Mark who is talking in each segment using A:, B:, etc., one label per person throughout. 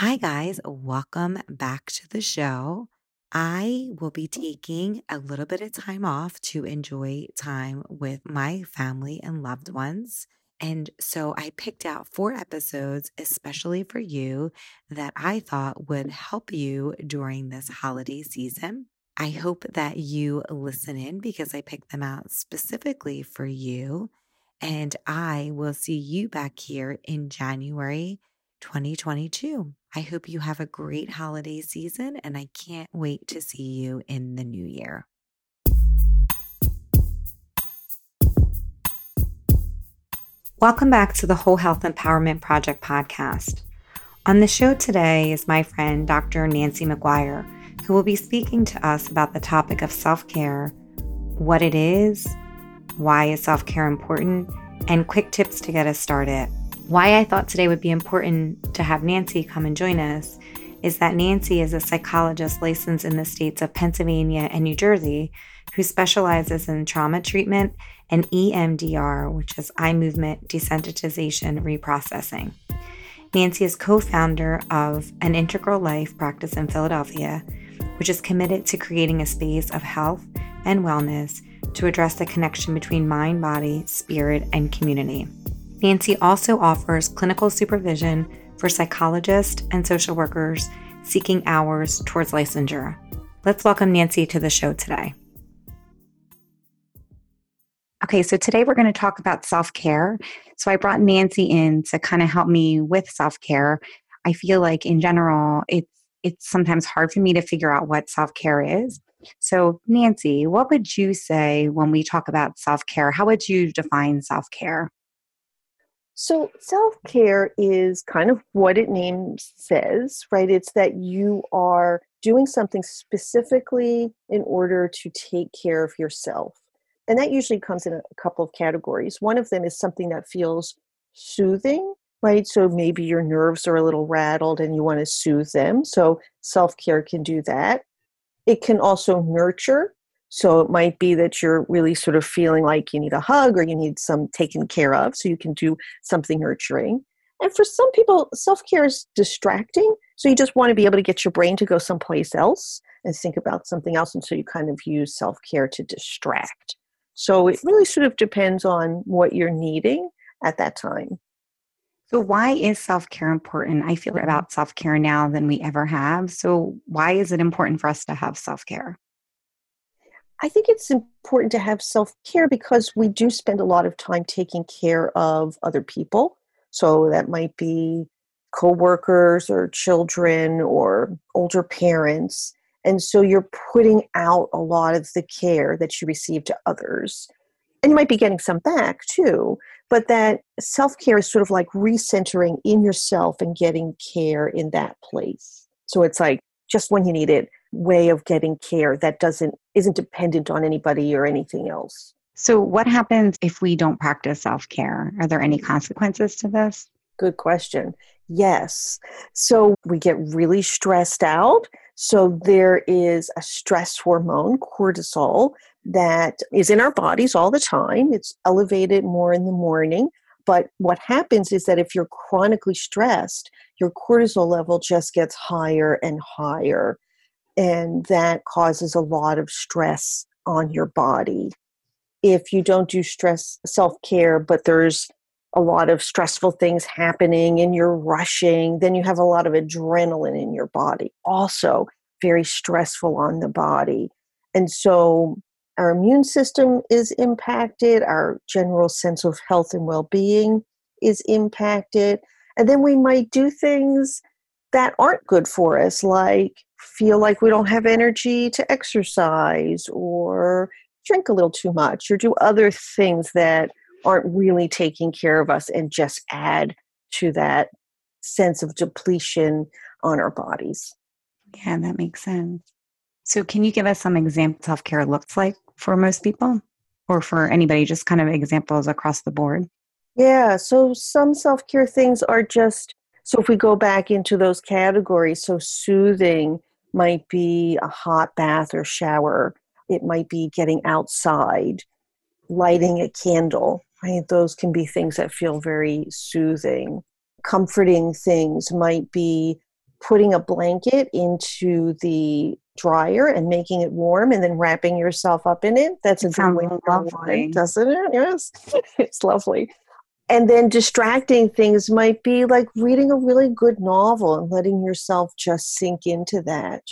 A: Hi, guys. Welcome back to the show. I will be taking a little bit of time off to enjoy time with my family and loved ones. And so I picked out four episodes, especially for you, that I thought would help you during this holiday season. I hope that you listen in because I picked them out specifically for you. And I will see you back here in January 2022. I hope you have a great holiday season, and I can't wait to see you in the new year. Welcome back to the Whole Health Empowerment Project podcast. On the show today is my friend, Dr. Nancy Maguire, who will be speaking to us about the topic of self care, what it is, why is self care important, and quick tips to get us started. Why I thought today would be important to have Nancy come and join us is that Nancy is a psychologist licensed in the states of Pennsylvania and New Jersey who specializes in trauma treatment and EMDR, which is eye movement desensitization reprocessing. Nancy is co founder of an integral life practice in Philadelphia, which is committed to creating a space of health and wellness to address the connection between mind, body, spirit, and community. Nancy also offers clinical supervision for psychologists and social workers seeking hours towards licensure. Let's welcome Nancy to the show today. Okay, so today we're going to talk about self care. So I brought Nancy in to kind of help me with self care. I feel like in general, it's it's sometimes hard for me to figure out what self care is. So, Nancy, what would you say when we talk about self care? How would you define self care?
B: So, self care is kind of what it name says, right? It's that you are doing something specifically in order to take care of yourself. And that usually comes in a couple of categories. One of them is something that feels soothing, right? So maybe your nerves are a little rattled and you want to soothe them. So, self care can do that. It can also nurture, so it might be that you're really sort of feeling like you need a hug or you need some taken care of, so you can do something nurturing. And for some people, self care is distracting. So you just want to be able to get your brain to go someplace else and think about something else. And so you kind of use self care to distract. So it really sort of depends on what you're needing at that time.
A: So, why is self care important? I feel about self care now than we ever have. So, why is it important for us to have self care?
B: I think it's important to have self care because we do spend a lot of time taking care of other people. So that might be coworkers or children or older parents. And so you're putting out a lot of the care that you receive to others. And you might be getting some back too. But that self care is sort of like recentering in yourself and getting care in that place. So it's like just when you need it, way of getting care that doesn't isn't dependent on anybody or anything else.
A: So what happens if we don't practice self-care? Are there any consequences to this?
B: Good question. Yes. So we get really stressed out. So there is a stress hormone, cortisol, that is in our bodies all the time. It's elevated more in the morning. But what happens is that if you're chronically stressed, your cortisol level just gets higher and higher and that causes a lot of stress on your body. If you don't do stress self care, but there's a lot of stressful things happening and you're rushing, then you have a lot of adrenaline in your body, also very stressful on the body. And so our immune system is impacted, our general sense of health and well being is impacted. And then we might do things that aren't good for us, like feel like we don't have energy to exercise or drink a little too much or do other things that aren't really taking care of us and just add to that sense of depletion on our bodies.
A: Yeah, that makes sense. So, can you give us some examples self care looks like for most people or for anybody, just kind of examples across the board?
B: Yeah, so some self care things are just so if we go back into those categories, so soothing might be a hot bath or shower, it might be getting outside, lighting a candle. Right? Those can be things that feel very soothing. Comforting things might be putting a blanket into the dryer and making it warm and then wrapping yourself up in it. That's a good way to lovely. doesn't it? Yes, it's lovely. And then distracting things might be like reading a really good novel and letting yourself just sink into that,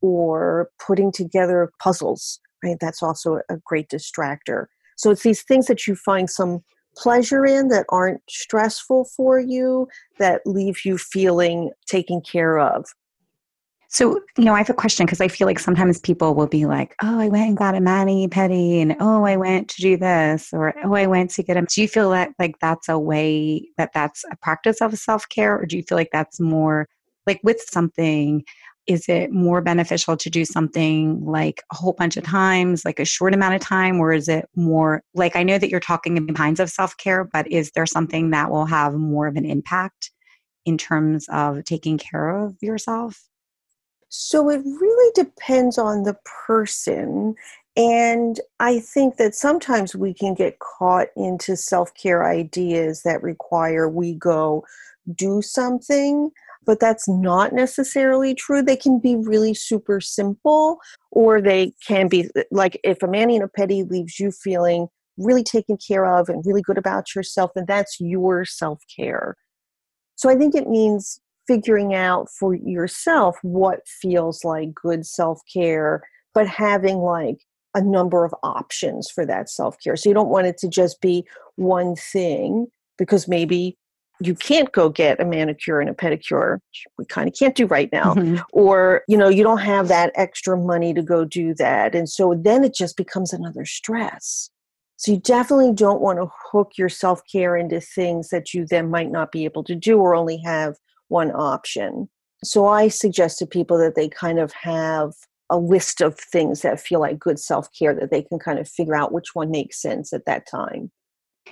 B: or putting together puzzles. Right, that's also a great distractor. So it's these things that you find some pleasure in that aren't stressful for you that leave you feeling taken care of
C: so, you know, I have a question because I feel like sometimes people will be like, oh, I went and got a mani pedi, and oh, I went to do this, or oh, I went to get a. Do you feel that like that's a way that that's a practice of self care, or do you feel like that's more like with something? Is it more beneficial to do something like a whole bunch of times, like a short amount of time, or is it more like I know that you're talking in kinds of self care, but is there something that will have more of an impact in terms of taking care of yourself?
B: So it really depends on the person. And I think that sometimes we can get caught into self care ideas that require we go do something, but that's not necessarily true. They can be really super simple, or they can be like if a mani and a pedi leaves you feeling really taken care of and really good about yourself, then that's your self care. So I think it means figuring out for yourself what feels like good self care, but having like a number of options for that self care. So you don't want it to just be one thing because maybe you can't go get a manicure and a pedicure we kind of can't do right now mm-hmm. or you know you don't have that extra money to go do that and so then it just becomes another stress so you definitely don't want to hook your self-care into things that you then might not be able to do or only have one option. So I suggest to people that they kind of have a list of things that feel like good self care that they can kind of figure out which one makes sense at that time.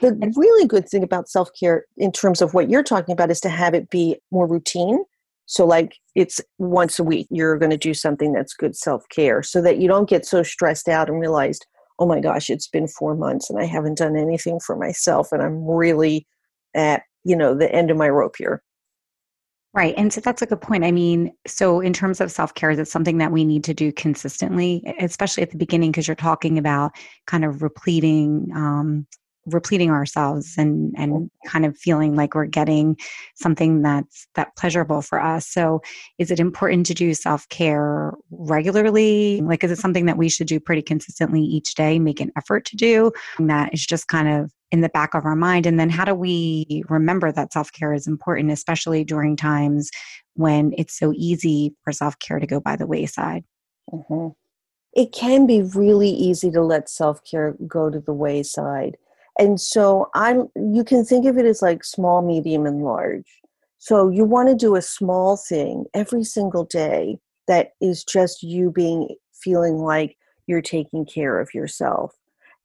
B: The really good thing about self care, in terms of what you're talking about, is to have it be more routine. So, like it's once a week, you're going to do something that's good self care so that you don't get so stressed out and realized, oh my gosh, it's been four months and I haven't done anything for myself and I'm really at, you know, the end of my rope here.
C: Right. And so that's a good point. I mean, so in terms of self care, it's something that we need to do consistently, especially at the beginning, because you're talking about kind of repleting um, repleting ourselves and and kind of feeling like we're getting something that's that pleasurable for us. So is it important to do self-care regularly? Like is it something that we should do pretty consistently each day make an effort to do that is just kind of in the back of our mind? And then how do we remember that self-care is important especially during times when it's so easy for self-care to go by the wayside?
B: Mm-hmm. it can be really easy to let self-care go to the wayside and so i'm you can think of it as like small medium and large. So you want to do a small thing every single day that is just you being feeling like you're taking care of yourself.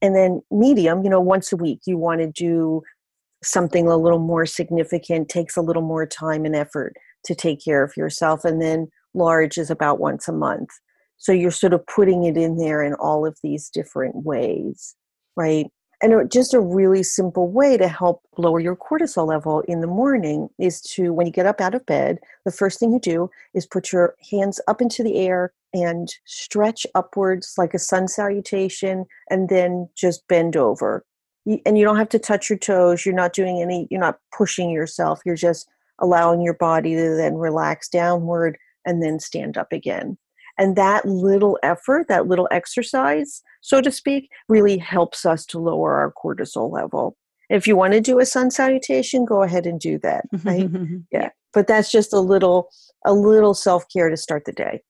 B: And then medium you know once a week you want to do something a little more significant takes a little more time and effort to take care of yourself and then large is about once a month. So you're sort of putting it in there in all of these different ways right and uh, just a really simple way to help lower your cortisol level in the morning is to, when you get up out of bed, the first thing you do is put your hands up into the air and stretch upwards like a sun salutation, and then just bend over. And you don't have to touch your toes. You're not doing any, you're not pushing yourself. You're just allowing your body to then relax downward and then stand up again. And that little effort, that little exercise, so to speak, really helps us to lower our cortisol level. If you want to do a sun salutation, go ahead and do that. Right? yeah. But that's just a little a little self-care to start the day.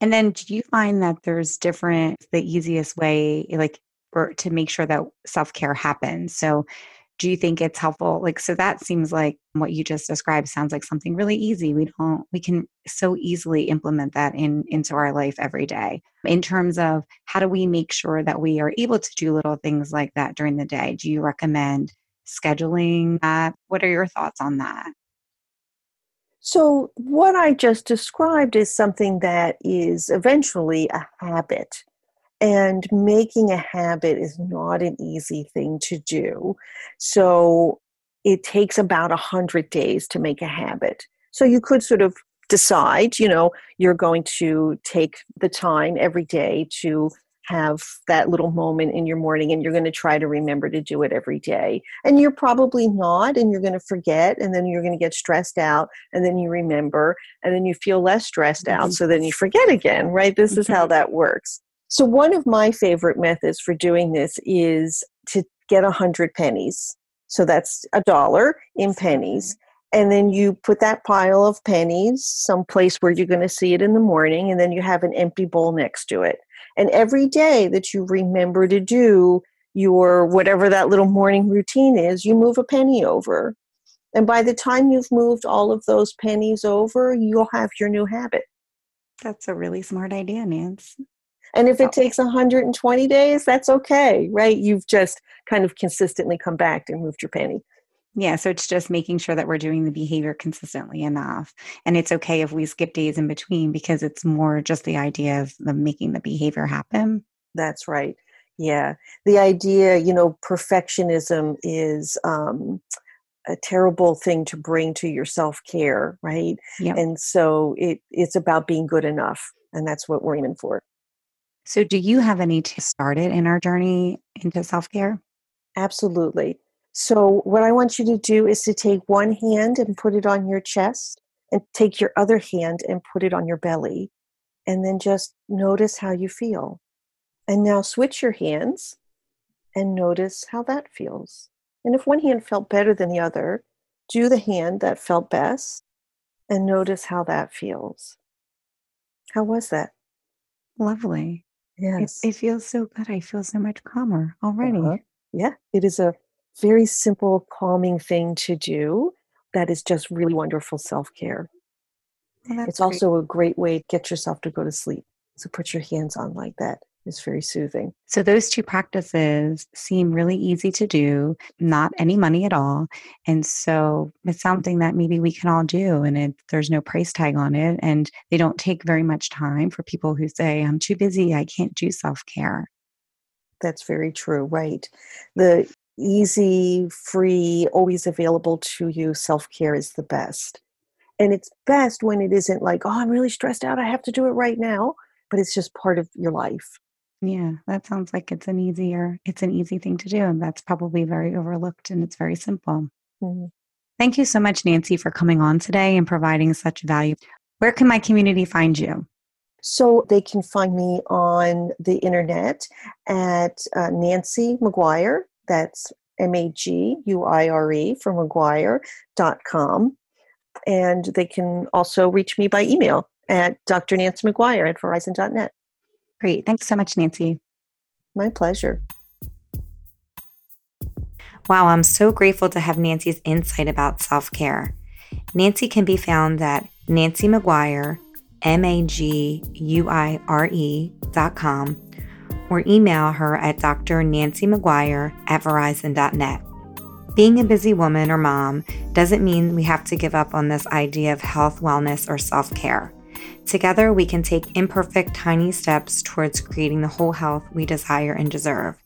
C: And then do you find that there's different the easiest way like or to make sure that self-care happens? So do you think it's helpful? Like so that seems like what you just described sounds like something really easy. We don't we can so easily implement that in into our life every day. In terms of how do we make sure that we are able to do little things like that during the day? Do you recommend scheduling that? What are your thoughts on that?
B: So what i just described is something that is eventually a habit and making a habit is not an easy thing to do. So it takes about a hundred days to make a habit. So you could sort of decide, you know, you're going to take the time every day to have that little moment in your morning and you're going to try to remember to do it every day. And you're probably not, and you're going to forget, and then you're going to get stressed out, and then you remember, and then you feel less stressed out, mm-hmm. so then you forget again, right? This is how mm-hmm. that works. So, one of my favorite methods for doing this is to get a hundred pennies. So, that's a dollar in pennies. and then you put that pile of pennies someplace where you're going to see it in the morning and then you have an empty bowl next to it. And every day that you remember to do your whatever that little morning routine is you move a penny over. And by the time you've moved all of those pennies over you'll have your new habit.
C: That's a really smart idea nance
B: and if it takes 120 days that's okay right you've just kind of consistently come back and moved your penny
C: yeah, so it's just making sure that we're doing the behavior consistently enough. And it's okay if we skip days in between because it's more just the idea of the making the behavior happen.
B: That's right. Yeah. The idea, you know, perfectionism is um, a terrible thing to bring to your self care, right? Yep. And so it, it's about being good enough. And that's what we're aiming for.
C: So, do you have any to start it in our journey into self care?
B: Absolutely. So, what I want you to do is to take one hand and put it on your chest, and take your other hand and put it on your belly, and then just notice how you feel. And now switch your hands and notice how that feels. And if one hand felt better than the other, do the hand that felt best and notice how that feels. How was that?
C: Lovely. Yes. It, it feels so good. I feel so much calmer already. Uh-huh.
B: Yeah, it is a very simple, calming thing to do that is just really wonderful self care. It's great. also a great way to get yourself to go to sleep. So put your hands on like that. It's very soothing.
C: So those two practices seem really easy to do, not any money at all. And so it's something that maybe we can all do and it, there's no price tag on it and they don't take very much time for people who say I'm too busy, I can't do self-care.
B: That's very true, right? The easy, free, always available to you self care is the best. And it's best when it isn't like, oh, I'm really stressed out. I have to do it right now. But it's just part of your life.
C: Yeah, that sounds like it's an easier, it's an easy thing to do. And that's probably very overlooked and it's very simple. Mm-hmm. Thank you so much, Nancy, for coming on today and providing such value. Where can my community find you?
B: So they can find me on the internet at uh, Nancy Maguire, that's M A G U I R E for Maguire.com. And they can also reach me by email at Dr. Nancy Maguire at Verizon.net.
C: Great. Thanks so much, Nancy.
B: My pleasure.
C: Wow, I'm so grateful to have Nancy's insight about self care. Nancy can be found at Nancy Maguire, M A G U I R E dot com or email her at drnancymaguire at verizon.net. Being a busy woman or mom doesn't mean we have to give up on this idea of health, wellness, or self care. Together, we can take imperfect, tiny steps towards creating the whole health we desire and deserve.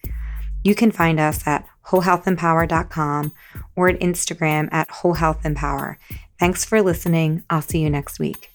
C: You can find us at wholehealthempower.com or at Instagram at wholehealthempower. Thanks for listening. I'll see you next week.